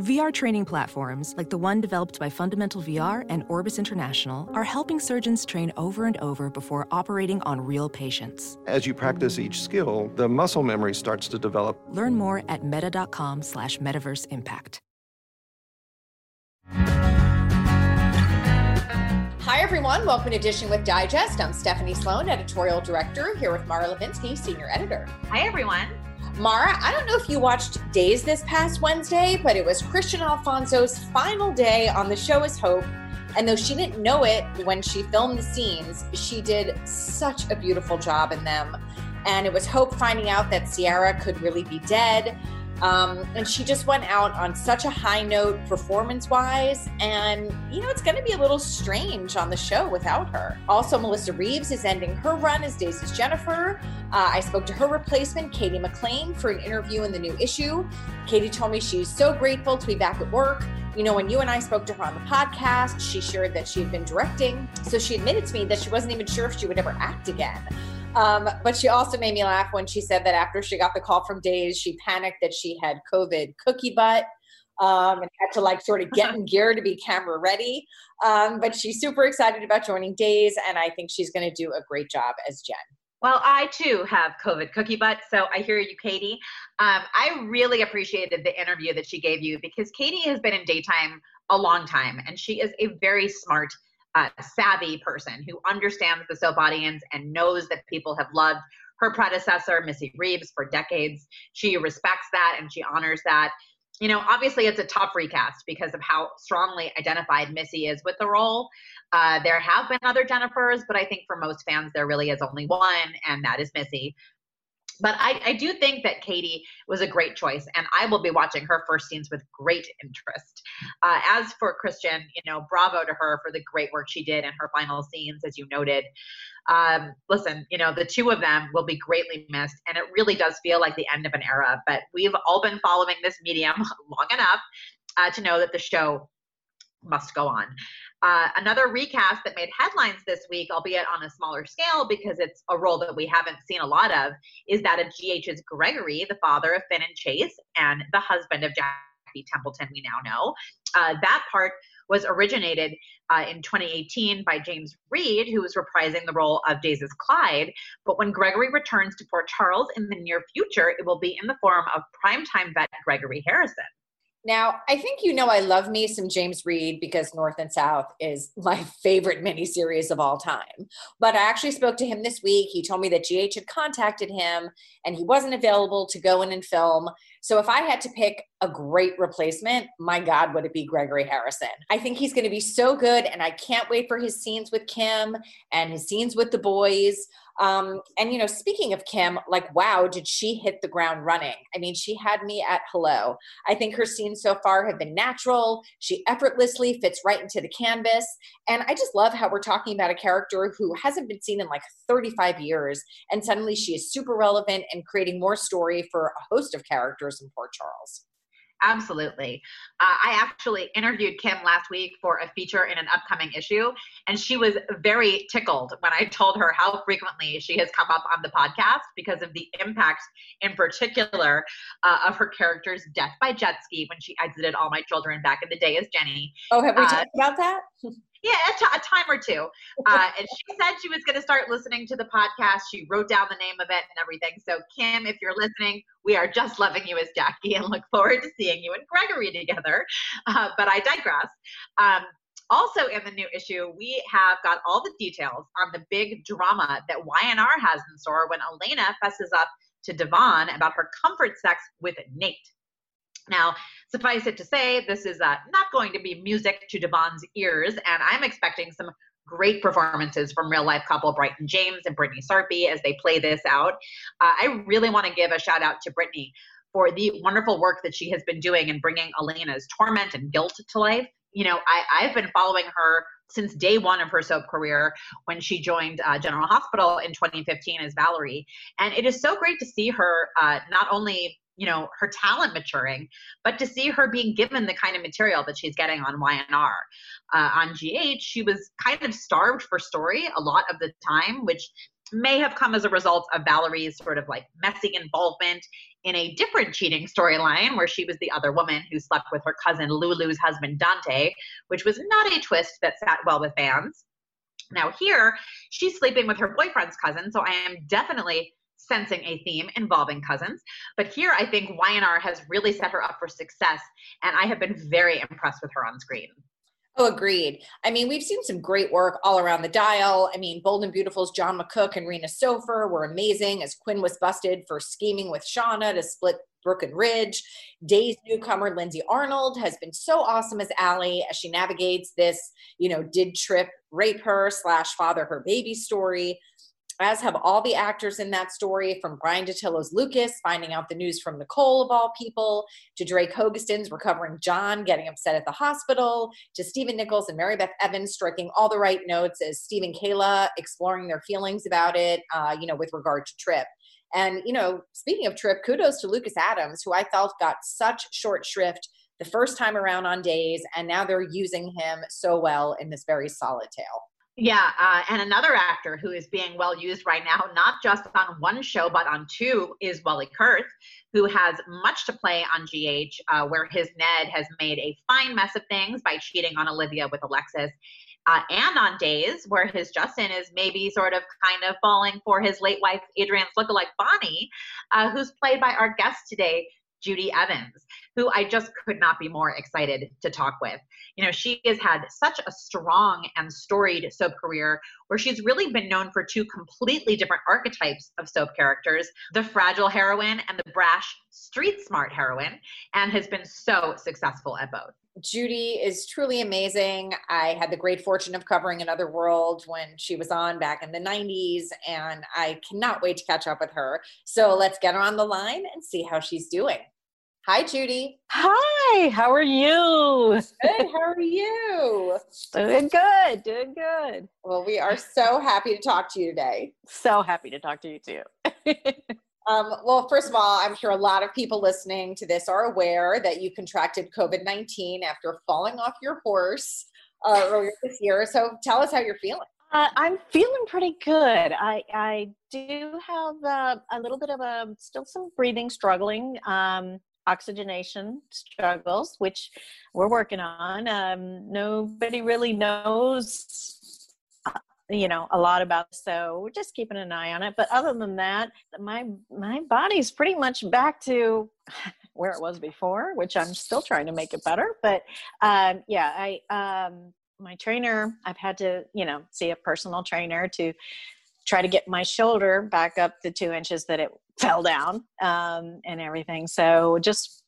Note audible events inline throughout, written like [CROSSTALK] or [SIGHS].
VR training platforms, like the one developed by Fundamental VR and Orbis International, are helping surgeons train over and over before operating on real patients. As you practice each skill, the muscle memory starts to develop. Learn more at meta.com slash metaverse impact. Hi, everyone. Welcome to Dishing with Digest. I'm Stephanie Sloane, editorial director, here with Mara Levinsky, senior editor. Hi, everyone. Mara, I don't know if you watched Days this past Wednesday, but it was Kristian Alfonso's final day on the show as Hope. And though she didn't know it when she filmed the scenes, she did such a beautiful job in them. And it was Hope finding out that Sierra could really be dead. Um, and she just went out on such a high note performance wise. And, you know, it's going to be a little strange on the show without her. Also, Melissa Reeves is ending her run as Days's Jennifer. Uh, I spoke to her replacement, Cady McClain, for an interview in the new issue. Cady told me she's so grateful to be back at work. You know, when you and I spoke to her on the podcast, she shared that she had been directing. So she admitted to me that she wasn't even sure if she would ever act again. Um, but she also made me laugh when she said that after she got the call from Days, she panicked that she had COVID cookie butt um, and had to like sort of get in [LAUGHS] gear to be camera ready. Um, but she's super excited about joining Days, and I think she's going to do a great job as Jen. Well, I too have COVID cookie butt, so I hear you, Cady. Um, I really appreciated the interview that she gave you because Cady has been in daytime a long time, and she is a very smart uh, savvy person who understands the soap audience and knows that people have loved her predecessor, Missy Reeves, for decades. She respects that and she honors that. You know, obviously it's a tough recast because of how strongly identified Missy is with the role. Uh, there have been other Jennifers, but I think for most fans, there really is only one, and that is Missy. But I, I, do think that Cady was a great choice, and I will be watching her first scenes with great interest. Uh, as for Kristian, you know, bravo to her for the great work she did in her final scenes, as you noted. Um, listen, you know, the two of them will be greatly missed, and it really does feel like the end of an era. But we've all been following this medium [LAUGHS] long enough uh, to know that the show must go on. Uh, another recast that made headlines this week, albeit on a smaller scale because it's a role that we haven't seen a lot of, is that of GH's Gregory, the father of Finn and Chase, and the husband of Jackie Templeton, we now know. Uh, that part was originated uh, in 2018 by James Read, who was reprising the role of Days's Clyde. But when Gregory returns to Port Charles in the near future, it will be in the form of primetime vet Gregory Harrison. Now, I think you know I love me some James Read because North and South is [LAUGHS] my favorite miniseries of all time. But I actually spoke to him this week. He told me that GH had contacted him and he wasn't available to go in and film. So if I had to pick a great replacement, my God, would it be Gregory Harrison? I think he's going to be so good, and I can't wait for his scenes with Kim and his scenes with the boys. Um, and you know, speaking of Kim, like, wow, did she hit the ground running? I mean, she had me at hello. I think her scenes so far have been natural. She effortlessly fits right into the canvas. And I just love how we're talking about a character who hasn't been seen in like 35 years. And suddenly she is super relevant and creating more story for a host of characters in Port Charles. Absolutely. Uh, I actually interviewed Kim last week for a feature in an upcoming issue, and she was very tickled when I [LAUGHS] told her how frequently she has come up on the podcast because of the impact, in particular, uh, of her character's death by jet ski when she exited All My Children back in the day as Jenny. Oh, have we uh, talked about that? [LAUGHS] Yeah, a, t- a time or two. Uh, and she said she was going to start listening to the podcast. She wrote down the name of it and everything. So, Kim, if you're listening, we are just loving you as Jackie and look forward to seeing you and Gregory together. Uh, but I digress. Um, also, in the new issue, we have got all the details on the big drama that YNR has in store when Elena fesses up to Devon about her comfort sex with Nate. Now, suffice it to say, this is uh, not going to be music to Devon's ears, and I'm expecting some great performances from real life couple Bryton James and Brytni Sarpy as they play this out. Uh, I really want to give a shout out to Brytni for the wonderful work that she has been doing in bringing Elena's torment and guilt to life. You know, I, I've been following her since day one of her soap career when she joined uh, General Hospital in 2015 as Valerie. And it is so great to see her uh, not only you know her talent maturing but to see her being given the kind of material that she's getting on ynr uh, on gh she was kind of starved for story a lot of the time which may have come as a result of valerie's sort of like messy involvement in a different cheating storyline where she was the other woman who slept with her cousin lulu's husband dante which was not a twist that sat well with fans. Now here she's sleeping with her boyfriend's cousin so i am definitely sensing a theme involving cousins. But here, I think YNR has really set her up for success, and I have been very impressed with her on screen. Oh, agreed. I mean, we've seen some great work all around the dial. I mean, Bold and Beautiful's John McCook and Rena Sofer were amazing as Quinn was busted for scheming with Shauna to split Brooke and Ridge. Days newcomer Lindsay Arnold has been so awesome as Allie as she navigates this, you know, did Trip rape her slash father her baby story as have all the actors in that story, from Bryan Dattilo's Lucas finding out the news from Nicole, of all people, to Drake Hogestyn's recovering John getting upset at the hospital, to Stephen Nichols and Mary Beth Evans striking all the right notes as Steve and Kayla exploring their feelings about it, uh, you know, with regard to Trip. And, you know, speaking of Trip, kudos to Lucas Adams, who I felt got such short shrift the first time around on days, and now they're using him so well in this very solid tale. Yeah, uh, and another actor who is being well used right now, not just on one show but on two, is Wally Kurth, who has much to play on GH, uh, where his Ned has made a fine mess of things by cheating on Olivia with Alexis, uh, and on days where his Justin is maybe sort of kind of falling for his late wife Adrienne's lookalike Bonnie, uh, who's played by our guest today, Judi Evans, who I just could not be more excited to talk with. You know, she has had such a strong and storied soap career where she's really been known for two completely different archetypes of soap characters the fragile heroine and the brash, street smart heroine, and has been so successful at both. Judi is truly amazing. I had the great fortune of covering Another World when she was on back in the 90s, and I cannot wait to catch up with her. So let's get her on the line and see how she's doing. Hi, Judi. Hi, how are you? Good, how are you? [LAUGHS] doing good, doing good. Well, we are so happy to talk to you today. So happy to talk to you too. [LAUGHS] um, well, first of all, I'm sure a lot of people listening to this are aware that you contracted COVID 19 after falling off your horse uh, earlier this year. So tell us how you're feeling. Uh, I'm feeling pretty good. I, I do have uh, a little bit of a still some breathing struggling. Um, oxygenation struggles, which we're working on. Um, nobody really knows, you know, a lot about. So we're just keeping an eye on it. But other than that, my my body's pretty much back to [LAUGHS] where it was before, which I'm still trying to make it better. But um, yeah, I um, my trainer, I've had to, you know, see a personal trainer to try to get my shoulder back up the two inches that it fell down um, and everything. So just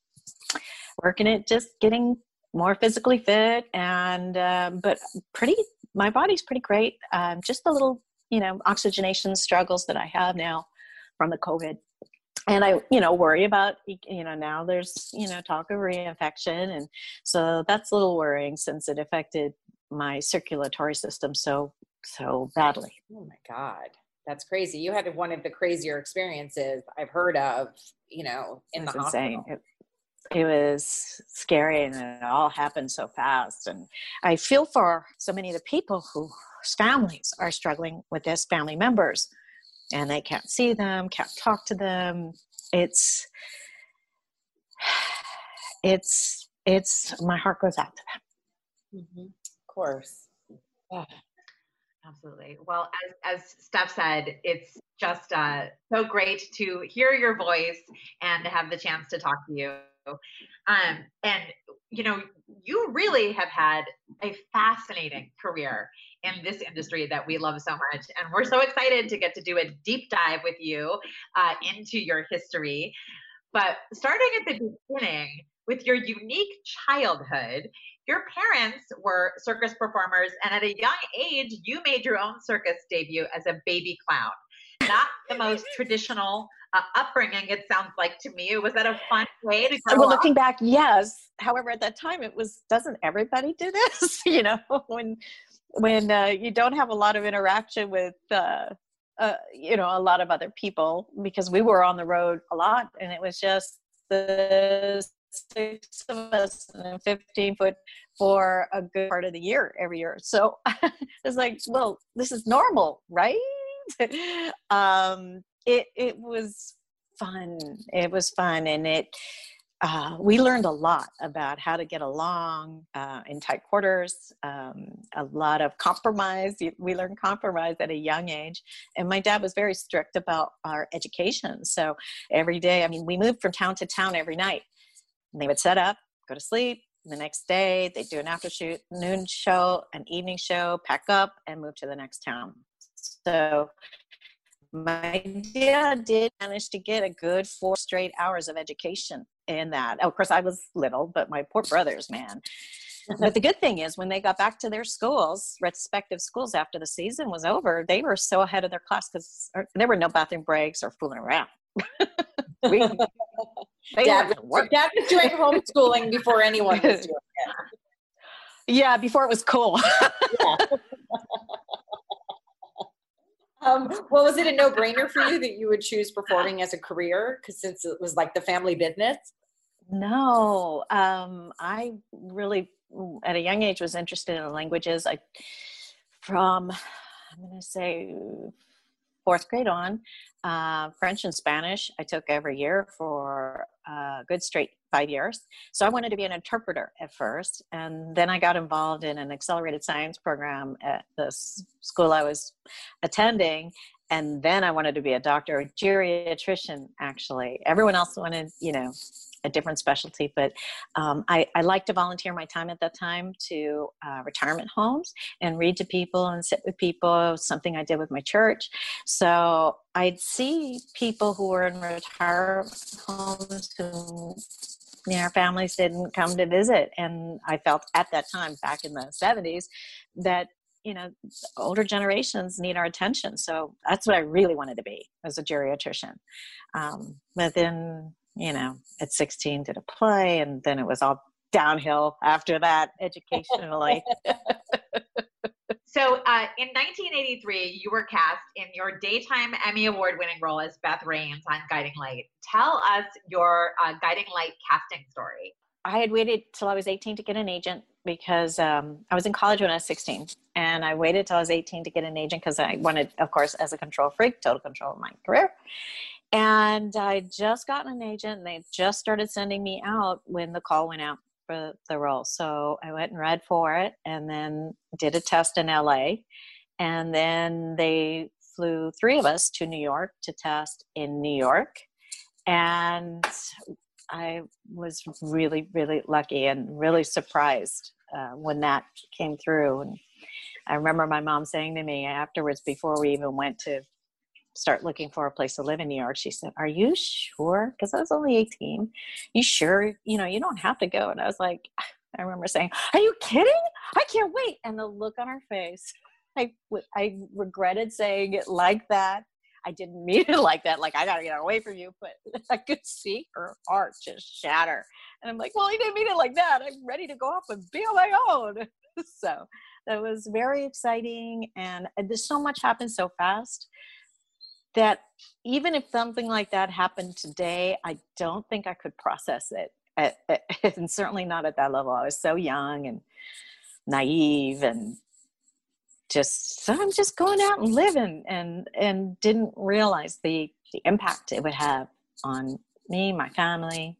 working it, just getting more physically fit, and um, but pretty. My body's pretty great. Um, just the little, you know, oxygenation struggles that I have now from the COVID, and I, you know, worry about, you know, now there's, you know, talk of reinfection, and so that's a little worrying since it affected my circulatory system so so badly. Oh my god that's crazy. You had one of the crazier experiences I've heard of, you know, in That's the hospital. It, it was scary and it all happened so fast. And I feel for so many of the people whose families are struggling with this, family members, and they can't see them, can't talk to them. It's, [SIGHS] it's, it's, my heart goes out to them. Mm-hmm. Of course. Absolutely. Well, as, as Steph said, it's just uh, so great to hear your voice and to have the chance to talk to you. Um, and, you know, you really have had a fascinating career in this industry that we love so much. And we're so excited to get to do a deep dive with you uh, into your history. But starting at the beginning, with your unique childhood, your parents were circus performers, and at a young age, you made your own circus debut as a baby clown. Not the most [LAUGHS] traditional uh, upbringing. It sounds like to me. Was that a fun way to grow well, up? looking back, yes. However, at that time, it was doesn't everybody do this? [LAUGHS] you know, when when uh, you don't have a lot of interaction with uh, uh, you know a lot of other people because we were on the road a lot, and it was just the six of us and 15 foot for a good part of the year every year. So [LAUGHS] it's like, well, this is normal, right? [LAUGHS] um, it it was fun. It was fun, and it uh, we learned a lot about how to get along uh, in tight quarters, um, a lot of compromise. We learned compromise at a young age. And my dad was very strict about our education. So every day, I mean, we moved from town to town every night. And they would set up, go to sleep. The next day, they'd do an afternoon show, an evening show, pack up, and move to the next town. So my dad did manage to get a good four straight hours of education in that. of course, I was little, but my poor brothers, man. but the good thing is, when they got back to their schools, respective schools, after the season was over, they were so ahead of their class because er, there were no bathroom breaks or fooling around. [LAUGHS] we, [LAUGHS] dad, was, dad was doing homeschooling before anyone was doing it. [LAUGHS] Yeah, before it was cool. yeah. Um, well, was it a [LAUGHS] no-brainer for you that you would choose performing as a career? Because since it was like the family business. No, um, I really, at a young age, was interested in languages. I, from, I'm going to say, fourth grade on, uh, French and Spanish I took every year for a good straight five years. So I wanted to be an interpreter at first. And then I got involved in an accelerated science program at the school I was attending. And then I wanted to be a doctor, a geriatrician, actually. Everyone else wanted, you know, a different specialty, but um, I, I like to volunteer my time at that time to uh, retirement homes and read to people and sit with people, something I did with my church. So I'd see people who were in retirement homes who you know, families didn't come to visit. And I felt at that time, back in the 70s, that you know older generations need our attention so that's what i really wanted to be as a geriatrician um, but then you know, at 16 did a play, and then it was all downhill after that educationally. [LAUGHS] [LAUGHS] so uh, in 1983, you were cast in your daytime Emmy Award winning role as Beth Raines on Guiding Light. Tell us your uh, Guiding Light casting story. I had waited till I was 18 to get an agent because um, I was in college when I was 16, and I waited till I was 18 to get an agent because I wanted, of course, as a control freak, total control of my career. And I just gotten an agent and they just started sending me out when the call went out for the role. So I went and read for it and then did a test in LA. And then they flew three of us to New York to test in New York. And I was really, really lucky and really surprised uh, when that came through. And I remember my mom saying to me afterwards, before we even went to start looking for a place to live in New York. She said, Are you sure? Because I was only 18. You sure? You know, you don't have to go. And I was like, [SIGHS] I remember saying, Are you kidding? I can't wait. And the look on her face, [LAUGHS] I, I regretted saying it like that. I didn't mean [LAUGHS] it like that. Like, I got to get away from you. But [LAUGHS] I could see her heart just shatter. And I'm like, Well, you didn't mean it like that. I'm ready to go off and be on my own. so that was very exciting. And there's so much happened so fast that even if something like that happened today, I don't think I could process it. At, at, [LAUGHS] and certainly not at that level. I was so young and naive and just so I'm just going out and living and and didn't realize the the impact it would have on me, my family,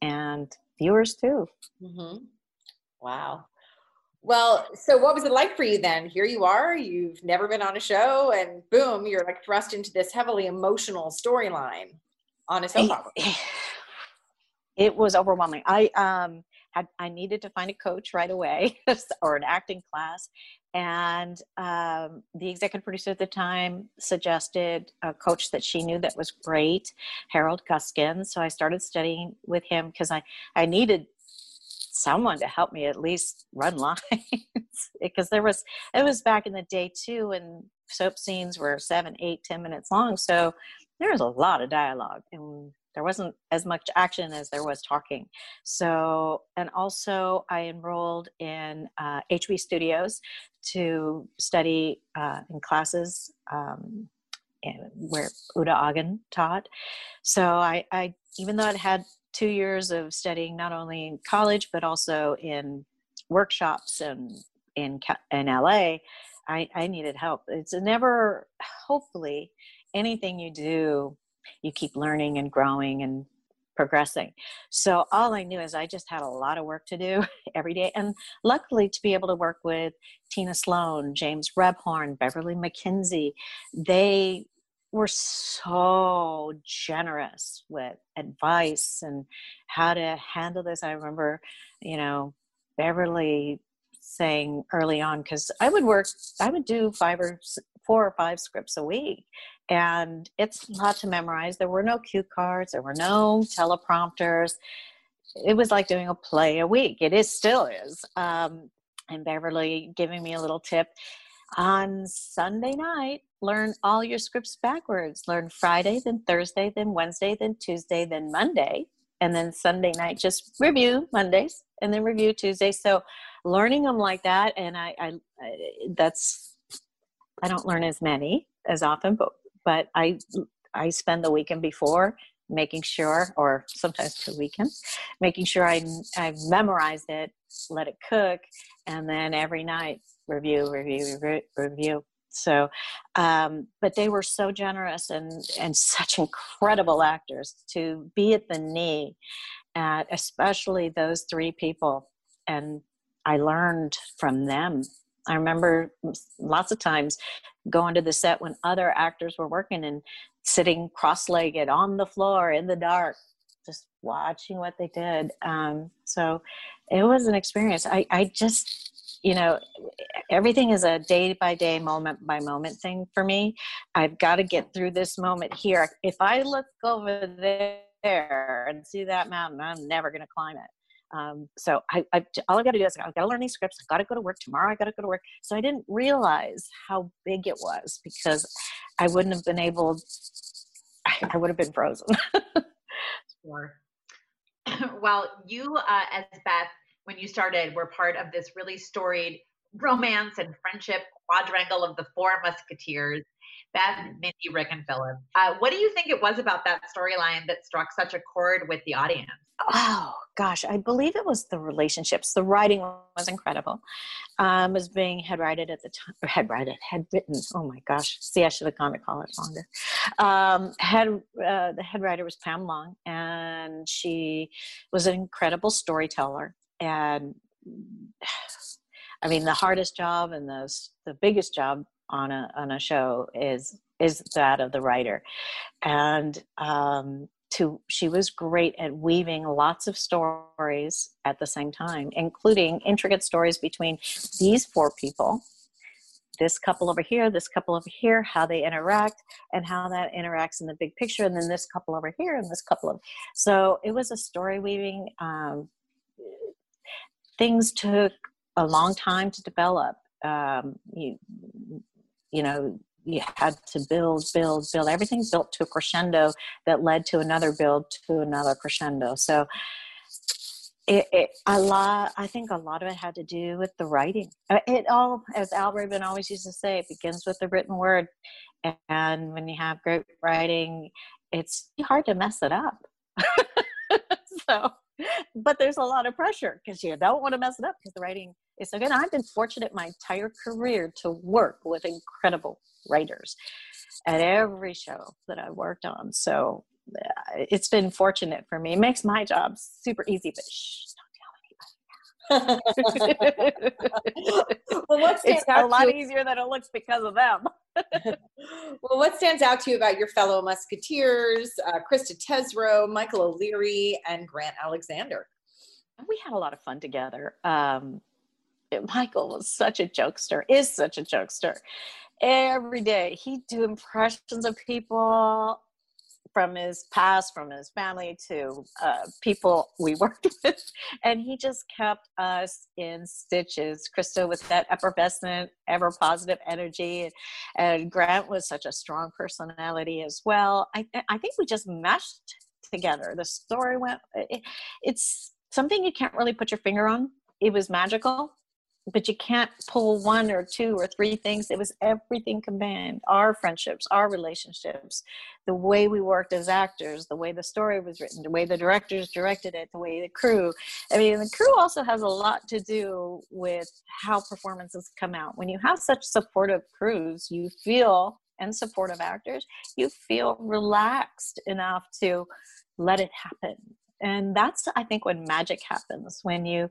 and viewers too. Mm-hmm. Wow. Well, so what was it like for you then? Here you are, you've never been on a show, and boom, you're like thrust into this heavily emotional storyline on a soap opera. [SIGHS] It was overwhelming. I um had I needed to find a coach right away [LAUGHS] or an acting class, and um, the executive producer at the time suggested a coach that she knew that was great, Harold Guskin. So I started studying with him because I I needed someone to help me at least run [LAUGHS] lines because there was it was back in the day too and soap scenes were seven eight ten minutes long so there was a lot of dialogue and there wasn't as much action as there was talking. So, and also I enrolled in uh, HB Studios to study uh, in classes um, where Uta Hagen taught. So I, I, even though I'd had two years of studying not only in college but also in workshops and in in LA, I, I needed help. It's never, hopefully, anything you do, you keep learning and growing and progressing. So all I knew is I just had a lot of work to do [LAUGHS] every day. And luckily to be able to work with Tina Sloan, James Rebhorn, Beverly McKinsey, they were so generous with advice and how to handle this. I remember, you know, Beverly saying early on because I would work, I would do five or four or five scripts a week, and it's a lot to memorize. There were no cue cards, there were no teleprompters. It was like doing a play a week. It is still is. Um, and Beverly giving me a little tip on Sunday night. Learn all your scripts backwards. Learn Friday, then Thursday, then Wednesday, then Tuesday, then Monday, and then Sunday night just review Mondays and then review Tuesday. So learning them like that, and I, I, I that's I don't learn as many as often, but but I I spend the weekend before making sure, or sometimes two weekends, making sure I I memorized it, let it cook, and then every night review, review, review, review. So, um, but they were so generous and and [LAUGHS] such incredible actors to be at the knee at especially those three people, and I learned from them. I remember lots of times going to the set when other actors were working and sitting cross-legged on the floor in the dark just watching what they did. Um, so it was an experience. I, I just you know everything is a day by day moment by moment thing for me. I've got to get through this moment here. If i look over there and see that mountain i'm never going to climb it um, so I, I, all I got to do is I got to learn these scripts. I got to go to work tomorrow. I got to go to work. So I didn't realize how big it was because I wouldn't have been able. I, [LAUGHS] I would have been frozen. [LAUGHS] sure. [CLEARS THROAT] well, you uh, as Beth when you started were part of this really storied romance and friendship quadrangle of the four musketeers beth mindy rick and philip. Uh, what do you think it was about that storyline that struck such a chord with the audience? Oh gosh i believe it was the relationships. The writing was incredible. Um was being head written at the time or head written oh my gosh. See i should have gone to college longer. Um head uh, the head writer was pam long and she was an incredible storyteller. And [SIGHS] I mean the hardest job and the the biggest job on a on a show is is that of the writer, and um, to she was great at weaving lots of stories at the same time, including intricate stories between these four people. This couple over here, this couple over here, how they interact, and how that interacts in the big picture, and then this couple over here, and this couple of. So it was a story weaving um, things took a long time to develop. Um, you, you know, you had to build, build, build. Everything built to a crescendo that led to another build to another crescendo. So, it, it, a lot. I think a lot of it had to do with the writing. Uh, it all, as Al Rabin always used to say, it begins with the written word. And when you have great writing, it's hard to mess it up. [LAUGHS] so but there's a lot of pressure because you don't want to mess it up because the writing is so good. I've been fortunate my entire career to work with incredible writers at every show that I've worked on. So uh, it's been fortunate for me. It makes my job super easy, but shh, don't tell anybody. well, [LAUGHS] it's a lot to- easier than it looks because of them. [LAUGHS] [LAUGHS] well, what stands out to you about your fellow Musketeers, uh, Krista Tesreau, Michael O'Leary, and Grant Aleksander? We had a lot of fun together. Um, Michael was such a jokester, is such a jokester. Every day he'd do impressions of people from his past, from his family to uh, people we [LAUGHS] worked with. And he just kept us in stitches. Krista with that effervescent, ever positive energy. And Grant was such a strong personality as well. I, I think we just meshed together. The story went, it, it's something you can't really put your finger on. It was magical but you can't pull one or two or three things. It was everything combined our friendships, our relationships, the way we worked as actors, the way the story was written, the way the directors directed it, the way the crew. I mean, the crew also has a lot to do with how performances come out. When you have such supportive crews, you feel, and supportive actors, you feel relaxed enough to let it happen. And that's, I think, when magic happens when you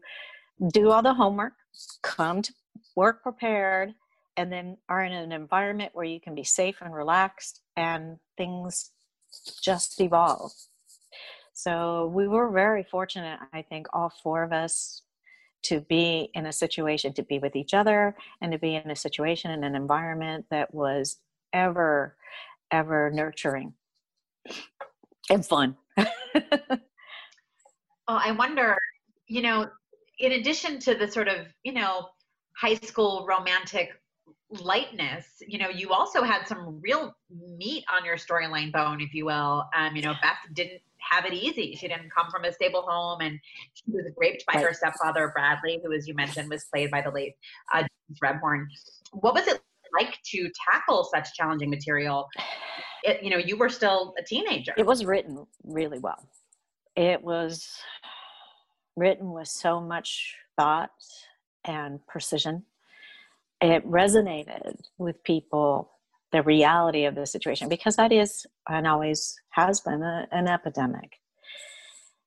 do all the homework, come to work prepared, and then are in an environment where you can be safe and relaxed and things just evolve. So we were very fortunate, I think, all four of us to be in a situation to be with each other and to be in a situation in an environment that was ever, ever nurturing and fun. [LAUGHS] oh, I wonder, you know, in addition to the sort of you know high school romantic lightness you know you also had some real meat on your storyline bone if you will. Um you know beth didn't have it easy. She didn't come from a stable home and she was raped by right. her stepfather bradley who as you mentioned was played by the late uh, James rebhorn what was it like to tackle such challenging material? It, you know you were still a teenager. It was written really well. It was written with so much thought and precision. It resonated with people, the reality of the situation, because that is and always has been a, an epidemic.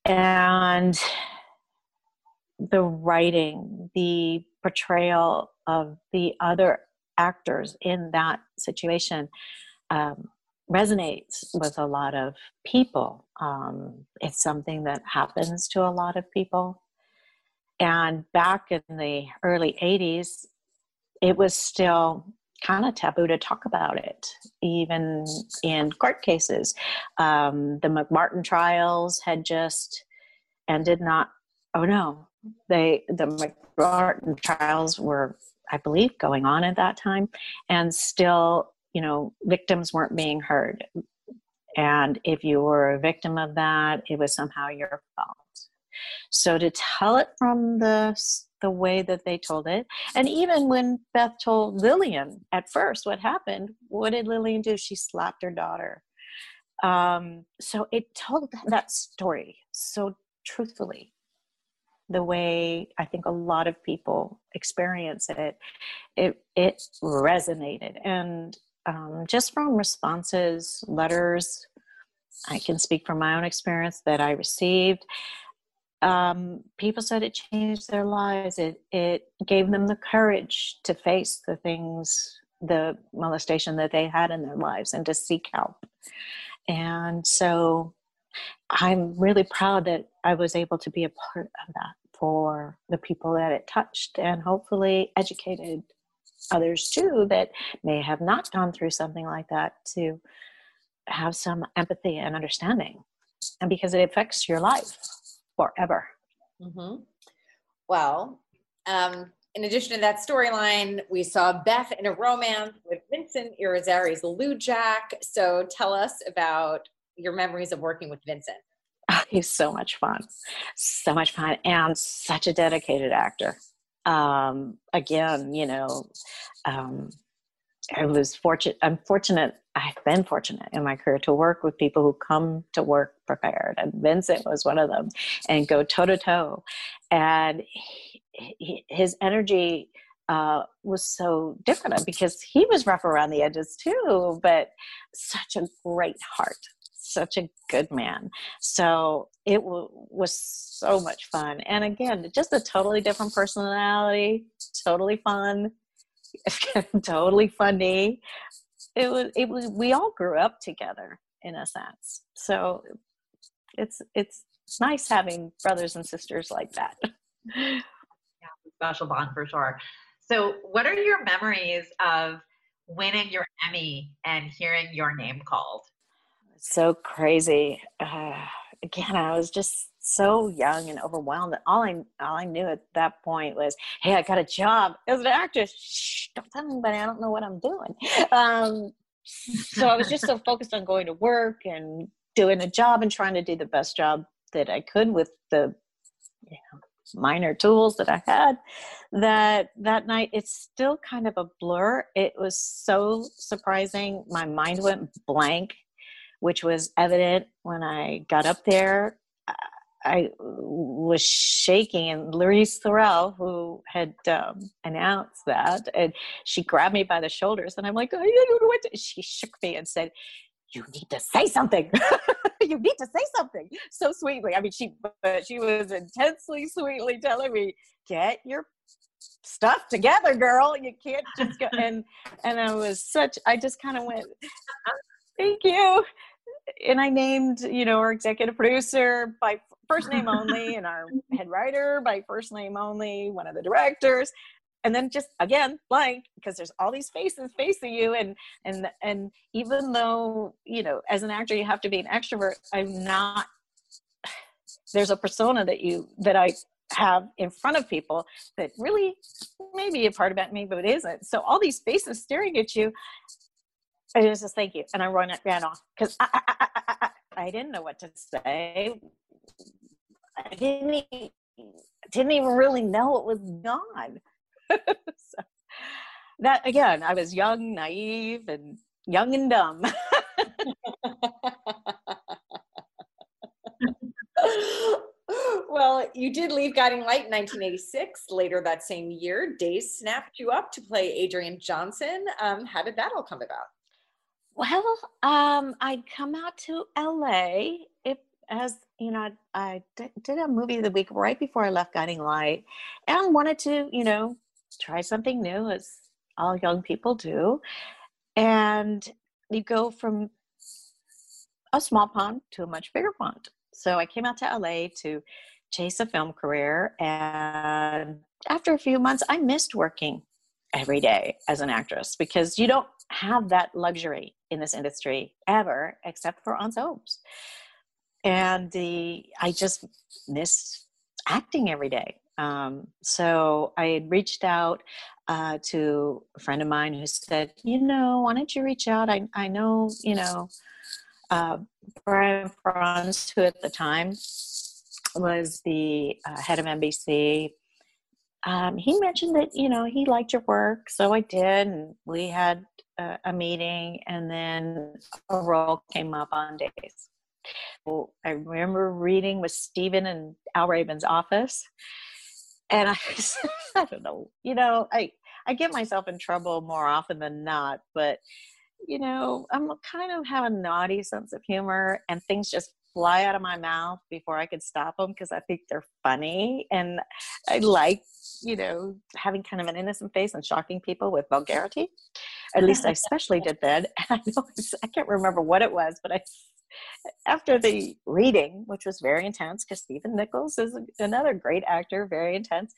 And the writing, the portrayal of the other actors in that situation um, resonates with a lot of people. Um, it's something that happens to a lot of people. And back in the early 80s, it was still kind of taboo to talk about it, even in court cases. Um, the McMartin trials had just ended, not, oh no, they, the McMartin trials were, I believe, going on at that time, and still you know victims weren't being heard. And if you were a victim of that it was somehow your fault. So to tell it from the the way that they told it and even when beth told lillian at first what happened what did lillian do? She slapped her daughter. Um, so it told that story so truthfully the way I think a lot of people experience it, it it resonated. And um, just from responses, letters, I can speak from my own experience that I received. Um, people said it changed their lives. It it gave them the courage to face the things, the molestation that they had in their lives, and to seek help. And so, I'm really proud that I was able to be a part of that for the people that it touched, and hopefully educated others too that may have not gone through something like that to have some empathy and understanding. And because it affects your life forever. Mm-hmm. well um, in addition to that storyline we saw beth in a romance with vincent irizarry's lujack. So tell us about your memories of working with vincent. Oh, [LAUGHS] he's so much fun. So much fun and such a dedicated actor um, again, you know, um, I was fortunate. I'm fortunate. I've been fortunate in my career to work with people who come to work prepared, and Vincent was one of them, and go toe to toe. And he, he, his energy uh, was so different because he was rough around the edges too, but such a great heart such a good man. So it w- was so much fun. And again, just a totally different personality, totally fun, [LAUGHS] totally funny. It was, it was, we all grew up together in a sense. So it's, it's, nice having brothers and sisters like that. [LAUGHS] yeah, special bond for sure. So, what are your memories of winning your Emmy and hearing your name called? So crazy. Uh, again, I was just so young and overwhelmed all I all I knew at that point was, "Hey, I got a job as an actress. Shh, don't tell anybody. I don't know what I'm doing." Um, so I was just so focused on going to work and doing a job and trying to do the best job that I could with the you know minor tools that I had that that night it's still kind of a blur. It was so surprising. My mind went blank, which was evident when I got up there I was shaking, and Louise Thorell, who had um, announced that, and she grabbed me by the shoulders, and I'm like, I don't know what. To. She shook me and said, "You need to say something. [LAUGHS] you need to say something." So sweetly. I mean, she but she was intensely sweetly telling me, "Get your stuff together, girl. You can't just go." And and I was such. I just kind of went, "Thank you." And I named, you know, our executive producer by first name only and our [LAUGHS] head writer by first name only, one of the directors. And then just again blank because there's all these faces facing you and and and even though you know as an actor you have to be an extrovert I'm not [SIGHS] there's a persona that you that I have in front of people that really may be a part about me, but it isn't. So all these faces staring at you, I just thank you, and I ran ran off because I, I, I, I, didn't know what to say. I didn't didn't even really know what was gone. [LAUGHS] so, that again, I was young, naive, and young and dumb. [LAUGHS] well, you did leave Guiding Light in 1986. Later that same year, Days snapped you up to play Adrienne Johnson. Um, how did that all come about? Well, um, I'd come out to LA if, as you know, I d- did a movie the week right before I left Guiding Light and wanted to, you know, try something new as all young people do. And you go from a small pond to a much bigger pond. So I came out to LA to chase a film career. And after a few months, I missed working every day as an actress because you don't have that luxury in this industry ever except for on soaps and the i just missed acting every day. Um, so i had reached out uh, to a friend of mine who said you know why don't you reach out? I, I know you know uh, brian frons who at the time was the uh, head of nbc um, he mentioned that you know he liked your work so i did and we had a, a meeting and then a role came up on days. Well, i remember reading with stephen in al rabin's office and i [LAUGHS] i don't know you know i i get myself in trouble more often than not but you know i'm kind of have a naughty sense of humor and things just fly out of my mouth before I could stop them because I think they're funny. And I like, you know, having kind of an innocent face and shocking people with vulgarity. At least I especially did that. [LAUGHS] And I know I can't remember what it was, but I after the reading, which was very intense, because Stephen Nichols is another great actor, very intense.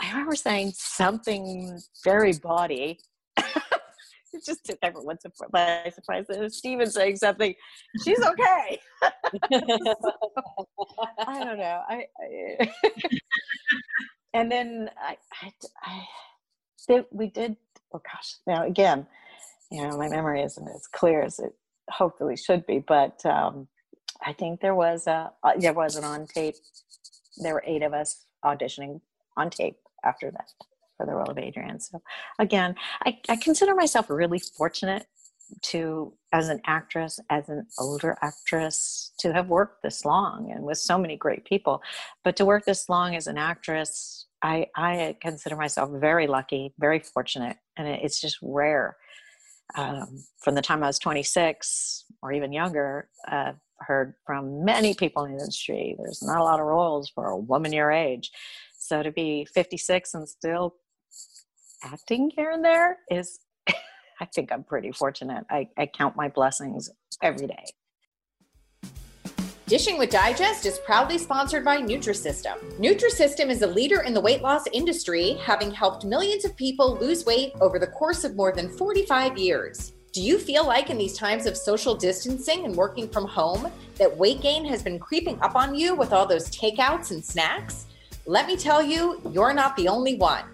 I remember saying something very bawdy [LAUGHS] [LAUGHS] just took everyone by surprise. Stephen saying something, she's okay. [LAUGHS] I don't know. I, I [LAUGHS] and then I, I, I they, we did. Oh gosh! Now again, you know, my memory isn't as clear as it hopefully should be, but um, I think there was a there was an on tape. There were eight of us auditioning on tape after that for the role of Adrienne. So again, I, I consider myself really fortunate to as an actress as an older actress to have worked this long and with so many great people. But to work this long as an actress i i consider myself very lucky very fortunate and it's just rare. Um, from the time i was 26 or even younger i've heard from many people in the industry there's not a lot of roles for a woman your age. So to be 56 and still acting here and there is [LAUGHS] I think I'm pretty fortunate. I, I count my blessings every day. Dishing with Digest is proudly sponsored by Nutrisystem. Nutrisystem is a leader in the weight loss industry, having helped millions of people lose weight over the course of more than 45 years. Do you feel like in these times of social distancing and working from home that weight gain has been creeping up on you with all those takeouts and snacks? Let me tell you, you're not the only one.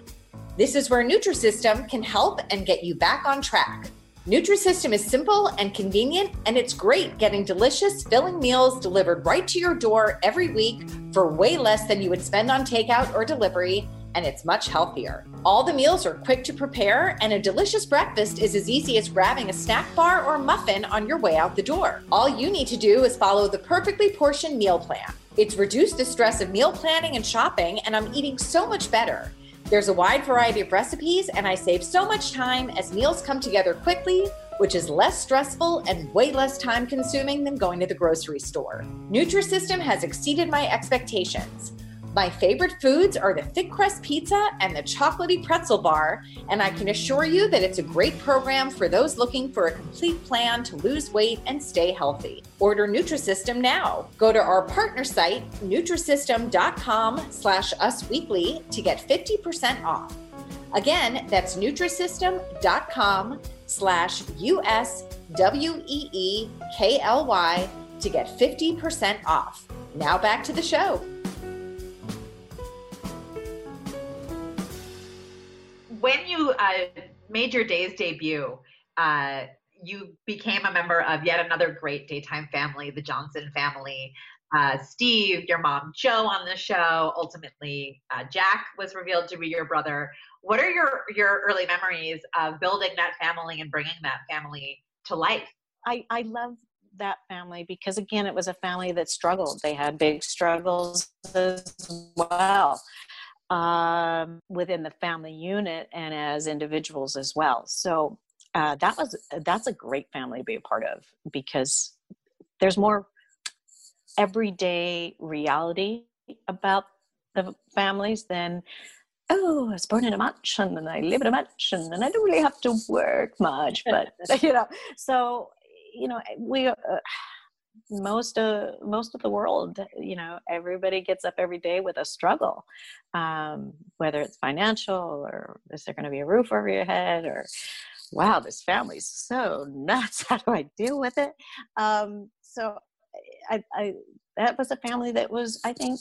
This is where Nutrisystem can help and get you back on track. Nutrisystem is simple and convenient, and it's great getting delicious, filling meals delivered right to your door every week for way less than you would spend on takeout or delivery and it's much healthier. All the meals are quick to prepare, and a delicious breakfast is as easy as grabbing a snack bar or muffin on your way out the door. All you need to do is follow the perfectly portioned meal plan. It's reduced the stress of meal planning and shopping, and I'm eating so much better. There's a wide variety of recipes, and I save so much time as meals come together quickly, which is less stressful and way less time consuming than going to the grocery store. Nutrisystem has exceeded my expectations. My favorite foods are the thick crust pizza and the chocolatey pretzel bar, and I can assure you that it's a great program for those looking for a complete plan to lose weight and stay healthy. Order Nutrisystem now. Go to our partner site, nutrisystem.com slash usweekly to get 50% off. Again, that's nutrisystem.com slash U-S-W-E-E-K-L-Y to get 50% off. Now back to the show. When you uh, made your day's debut, uh, you became a member of yet another great daytime family, the Johnson family. Uh, Steve, your mom Jo on the show. Ultimately, uh, Jack was revealed to be your brother. What are your your early memories of building that family and bringing that family to life? I, I love that family because again, it was a family that struggled. They had big struggles as well um, within the family unit and as individuals as well. So uh, that was that's a great family to be a part of because there's more everyday reality about the families than oh, I was born in a mansion and I live in a mansion and I don't really have to work much, but [LAUGHS] you know, so you know, we. Uh, most of most of the world you know everybody gets up every day with a struggle um, whether it's financial or is there going to be a roof over your head or wow this family's so nuts [LAUGHS] how do i deal with it? Um, so I, I that was a family that was i think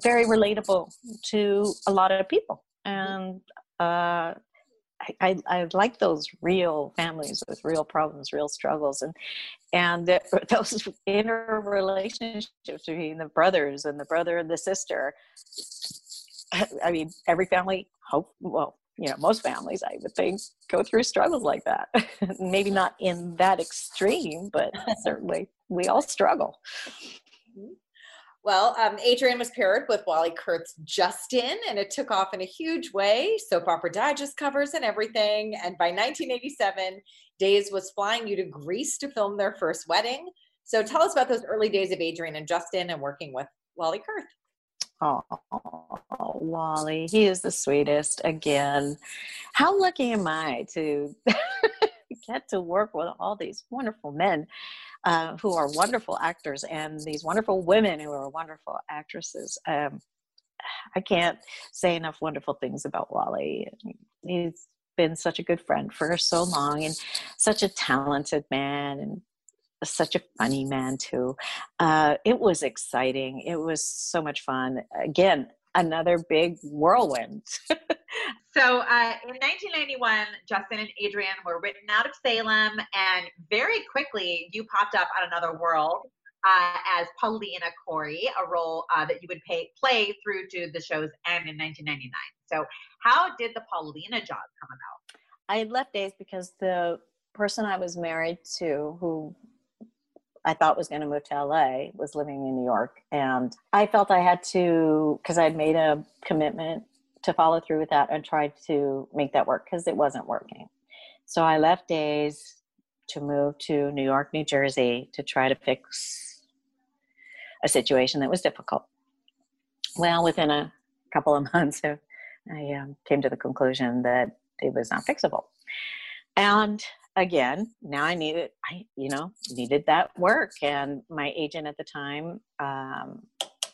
very relatable to a lot of people. And uh, I, I, like those real families with real problems, real struggles, and and [LAUGHS] those inner relationships between the brothers and the brother and the sister. I mean, every family hope well, you know, most families I would think go through struggles like that. [LAUGHS] Maybe not in that extreme, but [LAUGHS] certainly we all struggle. Mm-hmm. Well, um, Adrienne was paired with Wally Kurth's Justin, and it took off in a huge way. Soap Opera Digest covers and everything. And by 1987, Days was flying you to Greece to film their first wedding. So tell us about those early days of Adrienne and Justin and working with Wally Kurth. Oh, Wally, he is the sweetest again. How lucky am I to [LAUGHS] get to work with all these wonderful men uh, who are wonderful actors and these wonderful women who are wonderful actresses. Um, I can't say enough wonderful things about Wally. He's been such a good friend for so long and such a talented man and such a funny man too. Uh, it was exciting. It was so much fun. Again, another big whirlwind. [LAUGHS] so uh, in 1991, Justin and Adrienne were written out of Salem, and very quickly you popped up on Another World uh, as Paulina Cory, a role uh, that you would pay, play through to the show's end in 1999. So, how did the Paulina job come about? I left Days because the person I was married to, who I thought was going to move to LA was living in New York. And I felt I had to, because I'd made a commitment to follow through with that and tried to make that work because it wasn't working. So I left days to move to New York, New Jersey to try to fix a situation that was difficult. Well, within a couple of [LAUGHS] months, I um, came to the conclusion that it was not fixable. And again now i needed i you know needed that work and my agent at the time um,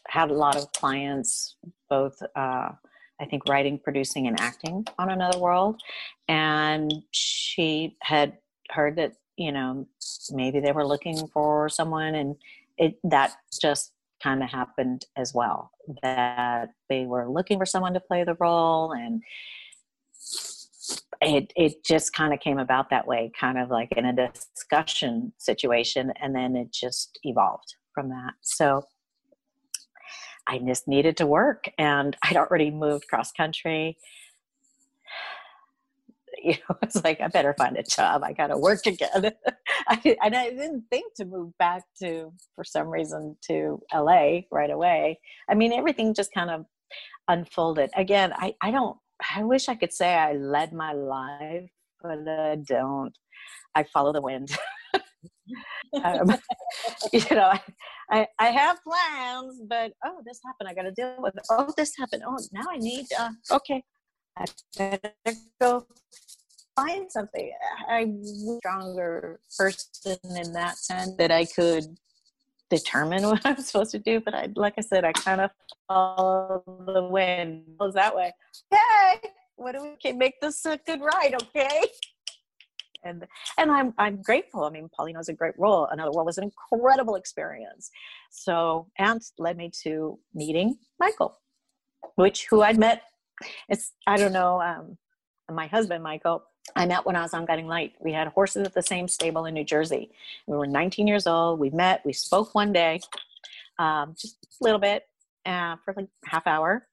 had a lot of clients both uh, i think writing producing and acting on another world and she had heard that you know maybe they were looking for someone and it that just kind of happened as well that they were looking for someone to play the role and it it just kind of came about that way kind of like in a discussion situation and then it just evolved from that so i just needed to work and i'd already moved cross country [SIGHS] you know, it's like I better find a job. I got to work again. [LAUGHS] I, and I didn't think to move back to, for some reason, to LA right away. I mean, everything just kind of unfolded. Again, I, I don't. I wish I could say I led my life, but I don't. I follow the wind. [LAUGHS] um, [LAUGHS] you know, I, I, I have plans, but oh, this happened. I got to deal with it. Oh, this happened. Oh, now I need. Uh, okay, I better go find something. I'm a stronger person in that sense that I could determine [LAUGHS] what I'm supposed to do. But I, like I said, I kind of follow the wind. Goes that way. Okay, what do we can make this a good ride? Okay. And and I'm I'm grateful. I mean, Paulina's a great role. Another World was an incredible experience. So and led me to meeting Michael, which who I'd met. It's I don't know. Um, my husband Michael I met when I was on Guiding Light. We had horses at the same stable in New Jersey. We were 19 years old. We met. We spoke one day, um, just a little bit uh, for like half hour.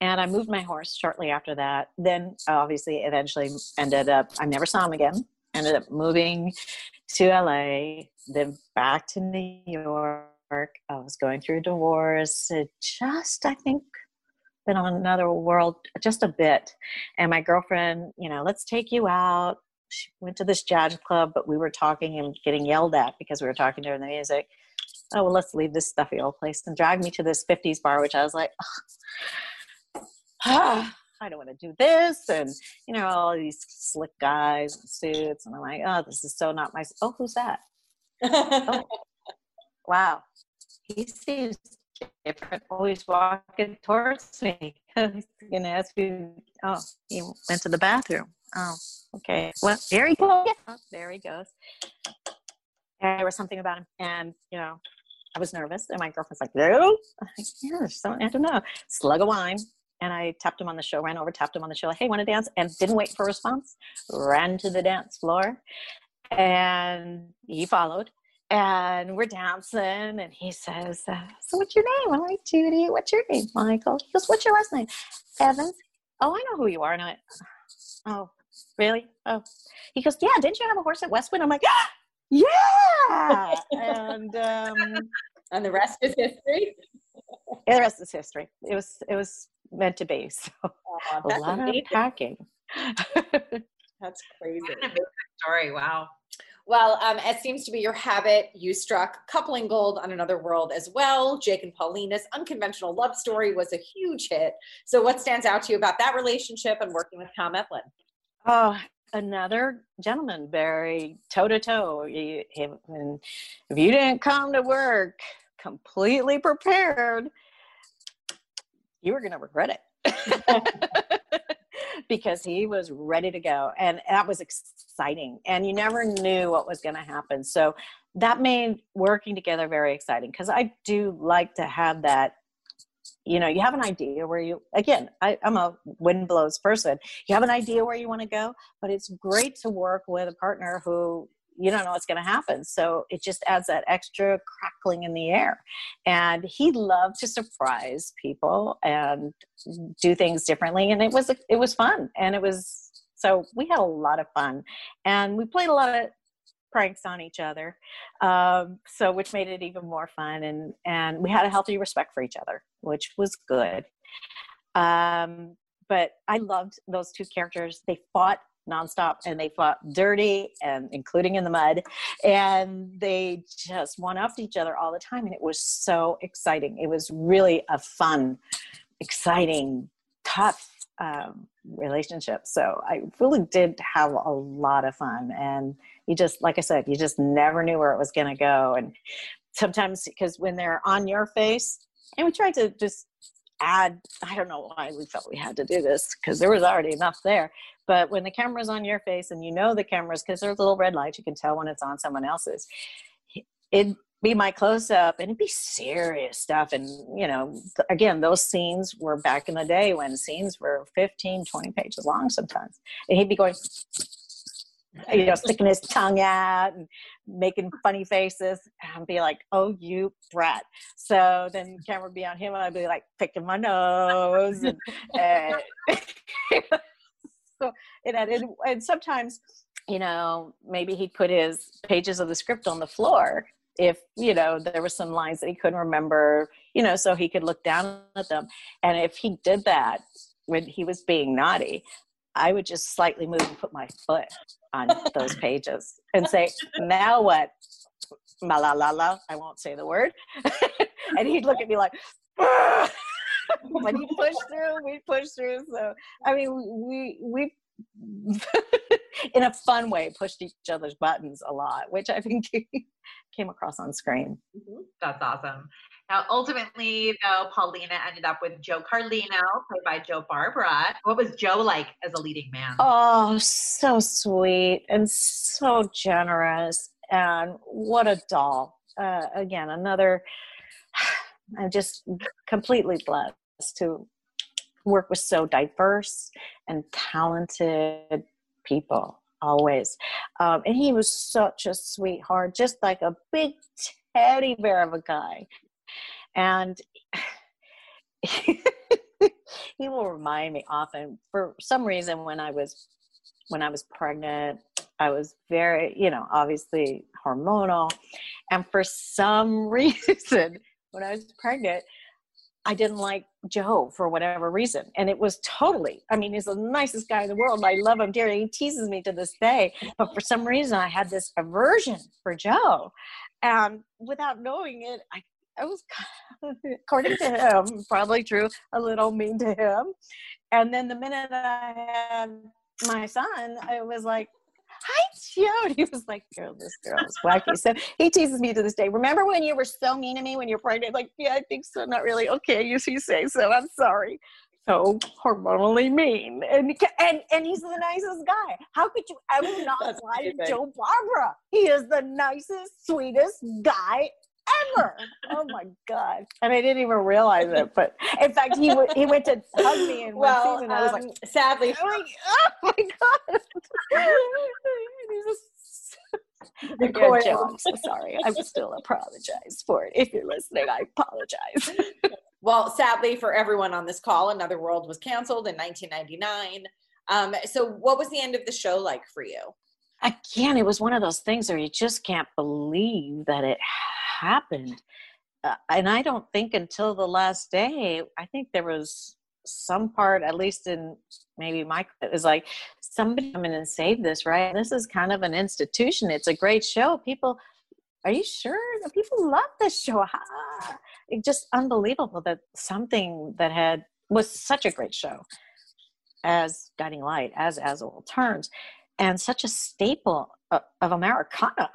And I moved my horse shortly after that. Then, obviously, eventually ended up, I never saw him again. Ended up moving to LA, then back to New York. I was going through a divorce. It just, I think, been on another world just a bit. And my girlfriend, you know, let's take you out. She went to this jazz club, but we were talking and getting yelled at because we were talking during the music. Oh, well, let's leave this stuffy old place and drag me to this 50s bar, which I was like, ah, [SIGHS] I don't want to do this. And, you know, all these slick guys in suits. And I'm like, oh, this is so not my. Oh, who's that? [LAUGHS] oh, wow. He seems different, always walking towards me. [LAUGHS] He's gonna ask me, oh, he went to the bathroom. Oh, okay. Well, there he goes. Oh, there he goes. And there was something about him, and you know, I was nervous, and my girlfriend's like, "No," like, "Yeah, something I don't know." Slug of wine, and I tapped him on the show, ran over, tapped him on the show, like, "Hey, want to dance?" And didn't wait for a response. Ran to the dance floor, and he followed and we're dancing and he says uh, so what's your name? I'm like judi what's your name? Michael he goes what's your last name? Evans oh i know who you are. And i oh really? Oh. He goes yeah didn't you have a horse at westwood? I'm like ah, [GASPS] yeah! [LAUGHS] And um and the rest is history? The rest is history. It was it was meant to be [LAUGHS] so oh, a lot amazing. of packing. [LAUGHS] That's crazy. What an amazing story. Wow well, um, as seems to be your habit, you struck coupling gold on another world as well. Jake and Paulina's unconventional love story was a huge hit. So, what stands out to you about that relationship and working with Tom Eplin? Oh, another gentleman, very toe to toe. If you didn't come to work completely prepared, you were going to regret it. [LAUGHS] because he was ready to go and that was exciting and you never knew what was going to happen. So that made working together very exciting because i do like to have that you know you have an idea where you again I, i'm a wind blows person. You have an idea where you want to go but it's great to work with a partner who you don't know what's going to happen. So it just adds that extra crackling in the air. And he loved to surprise people and do things differently. And it was it was fun. And it was so we had a lot of fun, and we played a lot of pranks on each other. Um, so which made it even more fun. And and we had a healthy respect for each other, which was good. Um, but I loved those two characters. They fought nonstop and they fought dirty and including in the mud and they just one upped each other all the time and it was so exciting. It was really a fun exciting tough um, relationship. So i really did have a lot of fun and you just like i said you just never knew where it was going to go and sometimes because when they're on your face and we tried to just add i don't know why we felt we had to do this because there was already enough there but when the camera's on your face and you know the cameras because there's a little red lights you can tell when it's on someone else's it'd be my close up and it'd be serious stuff and you know again those scenes were back in the day when scenes were 15 20 pages long sometimes and he'd be going you know, [LAUGHS] sticking his tongue out and making funny faces and be like, oh, you brat. So then the camera would be on him and I'd be like picking my nose. And, [LAUGHS] eh. and so, and, and, and sometimes, you know, maybe he'd put his pages of the script on the floor if, you know, there were some lines that he couldn't remember, you know, so he could look down at them. And if he did that when he was being naughty, I would just slightly move and put my foot on those pages and say, now what? Malalala, I won't say the word. [LAUGHS] and he'd look at me like, [LAUGHS] when he pushed through, we pushed through. So, I mean, we, we, [LAUGHS] in a fun way, pushed each other's buttons a lot, which I think came across on screen. Mm-hmm. That's awesome. Now, ultimately, though, Paulina ended up with Joe Carlino, played by Joe Barbara. What was Joe like as a leading man? Oh, so sweet and so generous. And what a doll. Uh, again, another, [SIGHS] I'm just completely blessed to work with so diverse and talented people always. Um, and he was such a sweetheart, just like a big teddy bear of a guy and [LAUGHS] he will remind me often for some reason when i was when i was pregnant i was very you know obviously hormonal. And for some [LAUGHS] reason when i was pregnant i didn't like joe for whatever reason. And it was totally i mean he's the nicest guy in the world. I love him dearly. He teases me to this day. But for some reason i had this aversion for joe. And without knowing it i I was, [LAUGHS] according to him, probably true, a little mean to him. And then the minute I had my son, I was like, hi, Joe. [LAUGHS] he was like, girl, this girl is wacky. So he teases me to this day. Remember when you were so mean to me when you're pregnant? Like, yeah, I think so. Not really. Okay, you, you say so. I'm sorry. So hormonally mean, and and and he's the nicest guy. How could you ever [LAUGHS] not like Joe Barbara? He is the nicest, sweetest guy ever. oh my god! And I didn't even realize it. But in fact, he w- he went to hug me in well, one season. Um, I was like, um, sadly, like, oh my god! Good job. I'm so sorry. I still apologize for it. If you're listening, I apologize. [LAUGHS] well, sadly for everyone on this call, Another World was canceled in 1999. Um, so, what was the end of the show like for you? Again, it was one of those things where you just can't believe that it happened. Uh, and I don't think until the last day, I think there was some part, at least in maybe my, it was like somebody come in and save this, right? This is kind of an institution. It's a great show. People, are you sure? People love this show. It's just unbelievable that something that had was such a great show as Guiding Light, as As World Turns, and such a staple of Americana.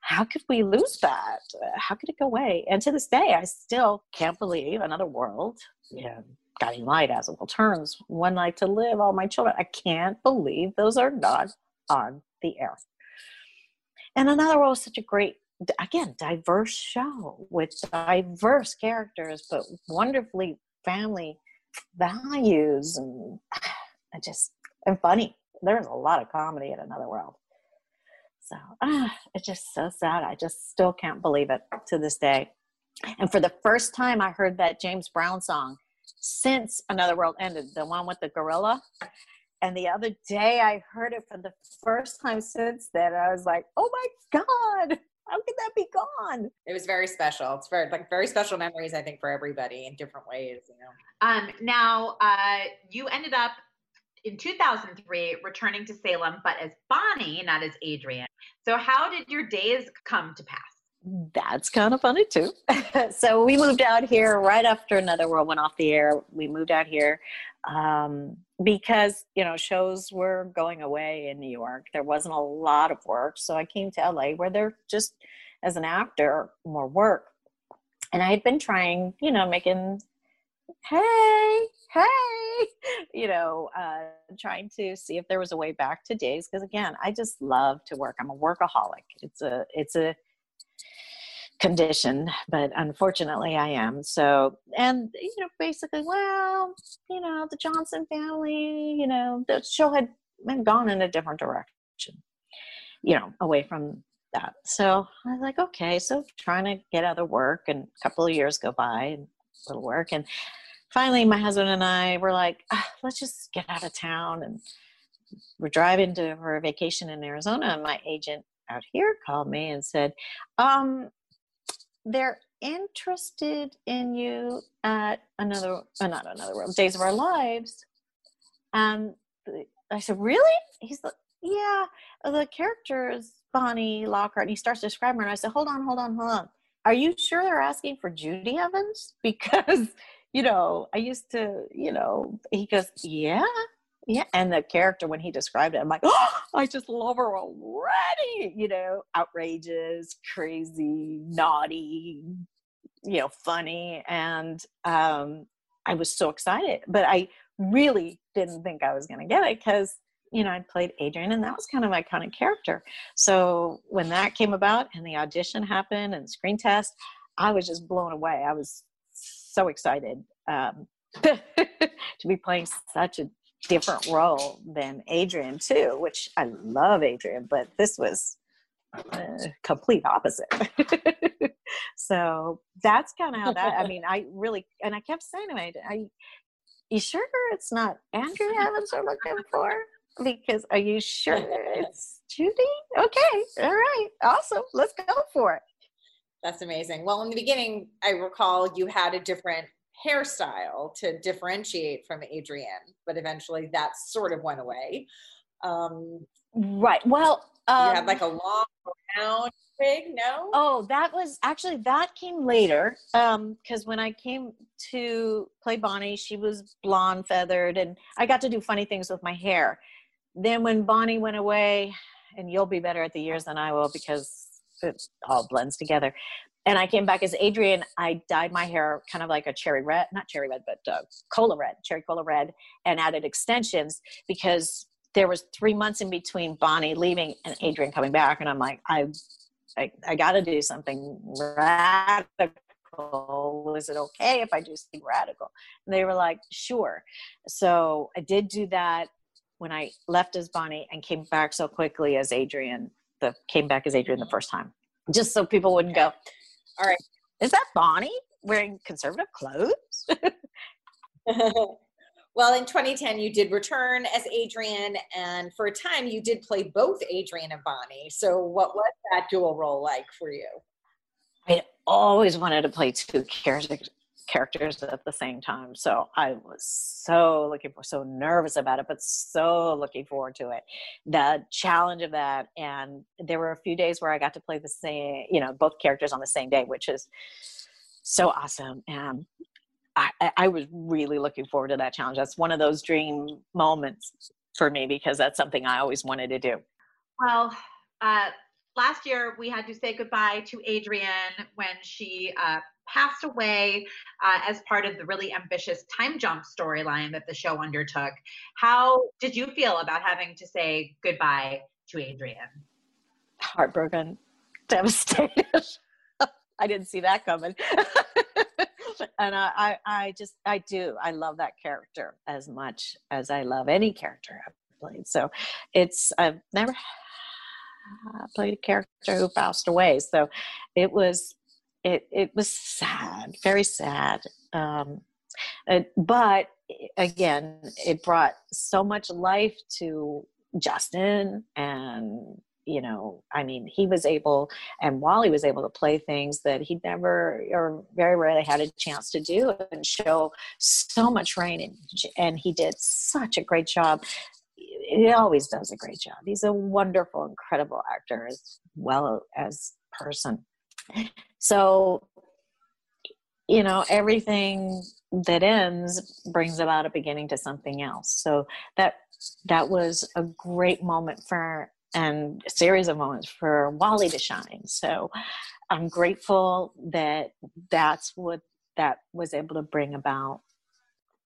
How could we lose that? How could it go away? And to this day, I still can't believe another world. Yeah, guiding light as it will turns. One life to live, all my children. I can't believe those are not on the air. And another world is such a great, again, diverse show with diverse characters, but wonderfully family values and [SIGHS] just and funny. There's a lot of comedy in another world. So ah, it's just so sad. I just still can't believe it to this day. And for the first time, I heard that James Brown song since Another World ended, the one with the gorilla. And the other day, I heard it for the first time since then. I was like, oh my God, how could that be gone? It was very special. It's very like very special memories, I think, for everybody in different ways. You know. Um. Now, uh, you ended up in 2003 returning to Salem, but as Bonnie, not as Adrienne. So, how did your days come to pass? That's kind of funny too. [LAUGHS] so we moved out here right after Another World went off the air. We moved out here um, because you know shows were going away in New York. There wasn't a lot of work, so I came to LA where there just as an actor more work. And I had been trying, you know, making hey, hey, [LAUGHS] you know, uh, trying to see if there was a way back to days. Because again, I just love to work. I'm a workaholic. It's a, it's a condition, but unfortunately I am. So, and, you know, basically, well, you know, the Johnson family, you know, the show had, gone in a different direction, you know, away from that. So I was like, okay, so trying to get other work and a couple of years go by and little work. And finally my husband and I were like, ah, let's just get out of town. And we're driving to for a vacation in Arizona. And my agent out here called me and said, um, they're interested in you at another, uh, not another world, Days of Our Lives. And I said, really? He's like, yeah, the character is Bonnie Lockhart. And he starts describing her. And I said, hold on, hold on, hold on. Are you sure they're asking for Judi Evans? [LAUGHS] Because, you know, I used to, you know, he goes, yeah, yeah. And the character, when he described it, I'm like, oh, [GASPS] I just love her already. You know, outrageous, crazy, naughty, you know, funny. And um, I was so excited. But I really didn't think I was going to get it because you know, I played Adrienne, and that was kind of my kind of character. So when that came about and the audition happened and screen test, I was just blown away. I was so excited um, [LAUGHS] to be playing such a different role than Adrienne too, which I love Adrienne, but this was uh, complete opposite. [LAUGHS] so that's kind of how that. I [LAUGHS] mean, I really and I kept saying to him, "I, you sure it's not Andrew Evans we're looking for?" Because are you sure it's [LAUGHS] Judi? Okay, all right, awesome. Let's go for it. That's amazing. Well, in the beginning, I recall you had a different hairstyle to differentiate from Adrienne, but eventually that sort of went away. Um, right. Well, um, you had like a long round wig, no? Oh, that was actually that came later. Um, because when I came to play Bonnie, she was blonde feathered, and I got to do funny things with my hair then when Bonnie went away, and you'll be better at the years than I will because it all blends together. And I came back as Adrienne. I dyed my hair kind of like a cherry red, not cherry red, but uh, cola red, cherry cola red, and added extensions because there was three months in between Bonnie leaving and Adrienne coming back. And I'm like, I, I, I got to do something radical. Was it okay if I do something radical? And they were like, sure. So I did do that when I left as Bonnie and came back so quickly as Adrienne, the came back as Adrienne the first time, just so people wouldn't go, "All right, is that Bonnie wearing conservative clothes?" [LAUGHS] well, in 2010, you did return as Adrienne, and for a time, you did play both Adrienne and Bonnie. So, what was that dual role like for you? I always wanted to play two characters characters at the same time. So I was so looking for, so nervous about it, but so looking forward to it. The challenge of that. And there were a few days where I got to play the same, you know, both characters on the same day, which is so awesome. And I, I was really looking forward to that challenge. That's one of those dream moments for me because that's something I always wanted to do. Well, uh, last year we had to say goodbye to Adrienne when she uh, passed away uh, as part of the really ambitious time jump storyline that the show undertook. How did you feel about having to say goodbye to Adrienne? Heartbroken, [LAUGHS] devastated. [LAUGHS] I didn't see that coming. [LAUGHS] and I, I, I just, I do. I love that character as much as I love any character I've played. So it's, I've never played a character who passed away. So it was it it was sad, very sad. Um, uh, but again, it brought so much life to Justin and you know i mean he was able and wally was able to play things that he never or very rarely had a chance to do and show so much range and he did such a great job he always does a great job he's a wonderful incredible actor as well as person so, you know, everything that ends brings about a beginning to something else. So that that was a great moment for and a series of moments for Wally to shine. So I'm grateful that that's what that was able to bring about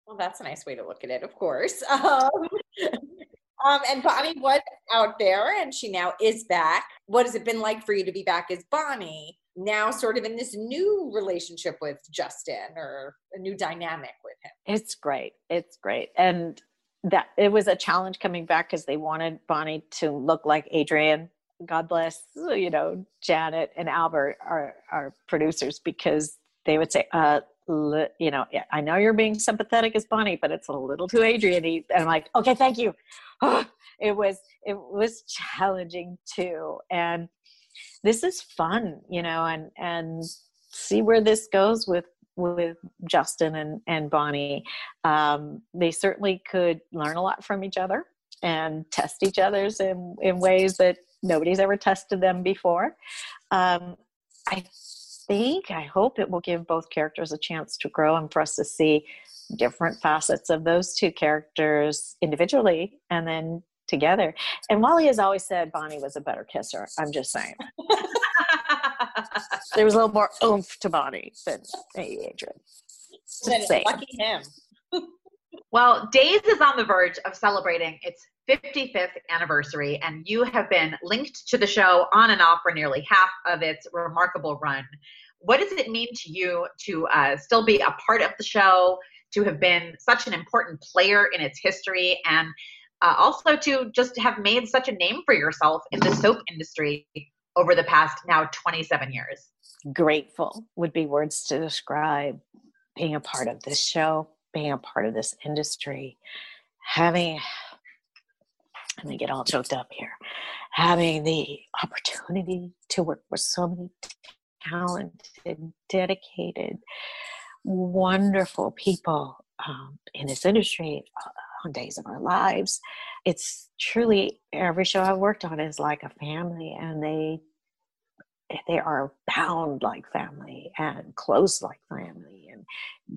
Well, that's a nice way to look at it, of course. [LAUGHS] Um, um, and Bonnie was out there and she now is back. What has it been like for you to be back as Bonnie? Now, sort of in this new relationship with Justin or a new dynamic with him. It's great. It's great. And that it was a challenge coming back because they wanted Bonnie to look like Adrienne. God bless, you know, Janet and Albert, our, our producers, because they would say, uh, you know, I know you're being sympathetic as Bonnie, but it's a little too Adrienne. And I'm like, okay, thank you. [GASPS] it was it was challenging too, and this is fun, you know, and and see where this goes with with Justin and and Bonnie. Um, they certainly could learn a lot from each other and test each other's in in ways that nobody's ever tested them before. Um, I think, I hope it will give both characters a chance to grow and for us to see different facets of those two characters individually and then together. And Wally has always said Bonnie was a better kisser. I'm just saying. [LAUGHS] there was a little more oomph to Bonnie than Adrienne. Lucky him. [LAUGHS] well, Days is on the verge of celebrating its 55th anniversary, and you have been linked to the show on and off for nearly half of its remarkable run. What does it mean to you to uh, still be a part of the show, to have been such an important player in its history, and uh, also to just have made such a name for yourself in the soap industry over the past now 27 years? Grateful would be words to describe being a part of this show, being a part of this industry, having let me get all choked up here. Having the opportunity to work with so many talented, dedicated, wonderful people um, in this industry uh, days of our lives. It's truly every show I've worked on is like a family, and they they are bound like family and close like family. And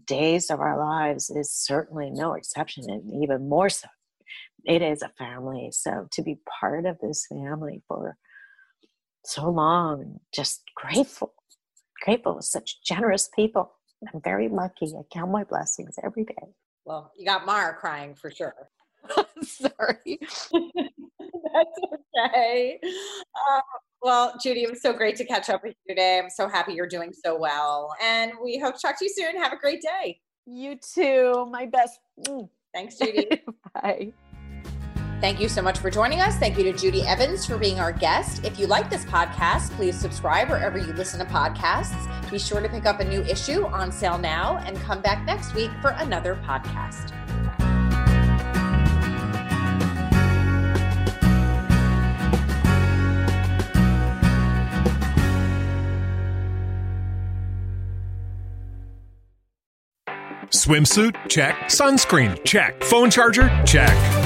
days of our lives is certainly no exception, and even more so it is a family. So to be part of this family for so long, just grateful, grateful such generous people. I'm very lucky. I count my blessings every day. Well, you got Mara crying for sure. [LAUGHS] Sorry. [LAUGHS] That's okay. Uh, well, Judi, it was so great to catch up with you today. I'm so happy you're doing so well. And we hope to talk to you soon. Have a great day. You too. My best. Mm. Thanks, Judi. [LAUGHS] Bye. Thank you so much for joining us. Thank you to Judi Evans for being our guest. If you like this podcast, please subscribe wherever you listen to podcasts. Be sure to pick up a new issue on sale now and come back next week for another podcast. Swimsuit? Check. Sunscreen? Check. Phone charger? Check.